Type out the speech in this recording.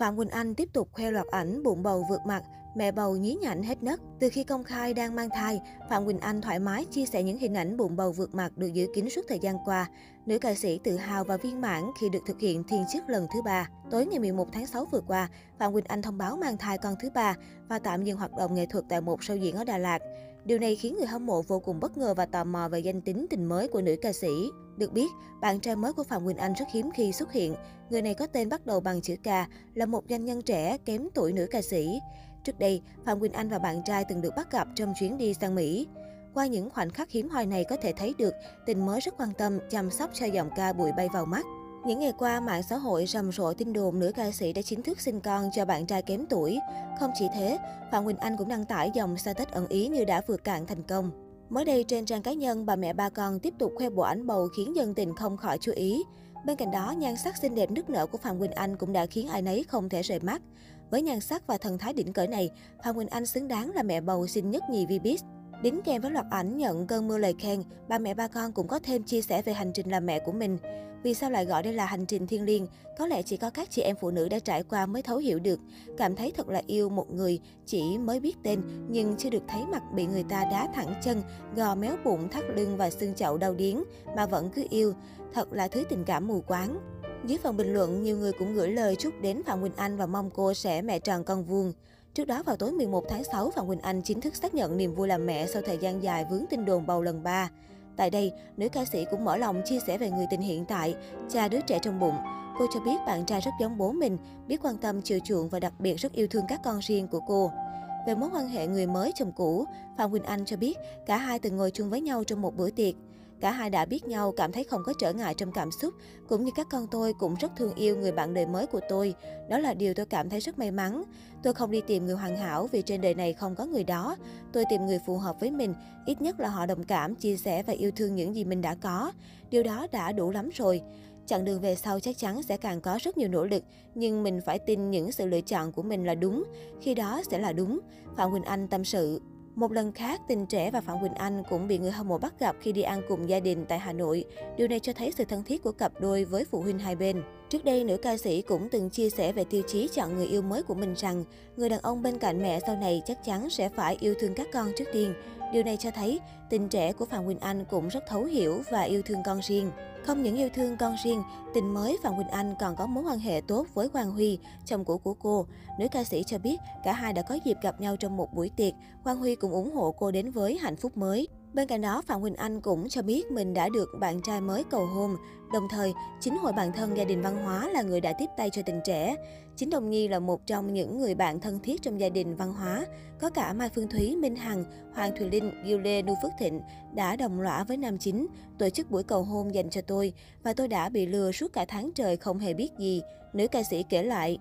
Phạm Quỳnh Anh tiếp tục khoe loạt ảnh bụng bầu vượt mặt, mẹ bầu nhí nhảnh hết nấc. Từ khi công khai đang mang thai, Phạm Quỳnh Anh thoải mái chia sẻ những hình ảnh bụng bầu vượt mặt được giữ kín suốt thời gian qua. Nữ ca sĩ tự hào và viên mãn khi được thực hiện thiên chức lần thứ ba. Tối ngày 11 tháng 6 vừa qua, Phạm Quỳnh Anh thông báo mang thai con thứ ba và tạm dừng hoạt động nghệ thuật tại một show diễn ở Đà Lạt. Điều này khiến người hâm mộ vô cùng bất ngờ và tò mò về danh tính tình mới của nữ ca sĩ. Được biết, bạn trai mới của Phạm Quỳnh Anh rất hiếm khi xuất hiện. Người này có tên bắt đầu bằng chữ K, là một doanh nhân trẻ kém tuổi nữ ca sĩ. Trước đây, Phạm Quỳnh Anh và bạn trai từng được bắt gặp trong chuyến đi sang Mỹ. Qua những khoảnh khắc hiếm hoi này có thể thấy được tình mới rất quan tâm, chăm sóc cho giọng ca bụi bay vào mắt. Những ngày qua, mạng xã hội rầm rộ tin đồn nữ ca sĩ đã chính thức sinh con cho bạn trai kém tuổi. Không chỉ thế, Phạm Quỳnh Anh cũng đăng tải dòng status ẩn ý như đã vượt cạn thành công. Mới đây trên trang cá nhân, bà mẹ ba con tiếp tục khoe bộ ảnh bầu khiến dân tình không khỏi chú ý. Bên cạnh đó, nhan sắc xinh đẹp nức nở của Phạm Quỳnh Anh cũng đã khiến ai nấy không thể rời mắt. Với nhan sắc và thần thái đỉnh cỡ này, Phạm Quỳnh Anh xứng đáng là mẹ bầu xinh nhất nhì Vbiz. Đính kèm với loạt ảnh nhận cơn mưa lời khen, ba mẹ ba con cũng có thêm chia sẻ về hành trình làm mẹ của mình. Vì sao lại gọi đây là hành trình thiêng liêng? Có lẽ chỉ có các chị em phụ nữ đã trải qua mới thấu hiểu được. Cảm thấy thật là yêu một người, chỉ mới biết tên nhưng chưa được thấy mặt bị người ta đá thẳng chân, gò méo bụng, thắt lưng và xương chậu đau điếng mà vẫn cứ yêu. Thật là thứ tình cảm mù quáng. Dưới phần bình luận, nhiều người cũng gửi lời chúc đến Phạm Quỳnh Anh và mong cô sẽ mẹ tròn con vuông. Trước đó vào tối 11 tháng 6, Phạm Quỳnh Anh chính thức xác nhận niềm vui làm mẹ sau thời gian dài vướng tin đồn bầu lần 3. Tại đây, nữ ca sĩ cũng mở lòng chia sẻ về người tình hiện tại, cha đứa trẻ trong bụng. Cô cho biết bạn trai rất giống bố mình, biết quan tâm chiều chuộng và đặc biệt rất yêu thương các con riêng của cô. Về mối quan hệ người mới chồng cũ, Phạm Quỳnh Anh cho biết cả hai từng ngồi chung với nhau trong một bữa tiệc. Cả hai đã biết nhau, cảm thấy không có trở ngại trong cảm xúc, cũng như các con tôi cũng rất thương yêu người bạn đời mới của tôi. Đó là điều tôi cảm thấy rất may mắn. Tôi không đi tìm người hoàn hảo vì trên đời này không có người đó. Tôi tìm người phù hợp với mình, ít nhất là họ đồng cảm, chia sẻ và yêu thương những gì mình đã có. Điều đó đã đủ lắm rồi. Chặng đường về sau chắc chắn sẽ càng có rất nhiều nỗ lực, nhưng mình phải tin những sự lựa chọn của mình là đúng, khi đó sẽ là đúng. Phạm Quỳnh Anh tâm sự. Một lần khác, Tình Trẻ và Phạm Quỳnh Anh cũng bị người hâm mộ bắt gặp khi đi ăn cùng gia đình tại Hà Nội. Điều này cho thấy sự thân thiết của cặp đôi với phụ huynh hai bên. Trước đây, nữ ca sĩ cũng từng chia sẻ về tiêu chí chọn người yêu mới của mình rằng, người đàn ông bên cạnh mẹ sau này chắc chắn sẽ phải yêu thương các con trước tiên. Điều này cho thấy tình trẻ của Phạm Quỳnh Anh cũng rất thấu hiểu và yêu thương con riêng. Không những yêu thương con riêng, tình mới Phạm Quỳnh Anh còn có mối quan hệ tốt với Quang Huy, chồng cũ của cô. Nữ ca sĩ cho biết cả hai đã có dịp gặp nhau trong một buổi tiệc. Quang Huy cũng ủng hộ cô đến với hạnh phúc mới. Bên cạnh đó, Phạm Quỳnh Anh cũng cho biết mình đã được bạn trai mới cầu hôn. Đồng thời, chính hội bạn thân gia đình văn hóa là người đã tiếp tay cho tình trẻ. Chính Đồng Nhi là một trong những người bạn thân thiết trong gia đình văn hóa. Có cả Mai Phương Thúy, Minh Hằng, Hoàng Thùy Linh, Diêu Lê, Nu Phước Thịnh đã đồng lõa với nam chính, tổ chức buổi cầu hôn dành cho tôi. Và tôi đã bị lừa suốt cả tháng trời không hề biết gì. Nữ ca sĩ kể lại.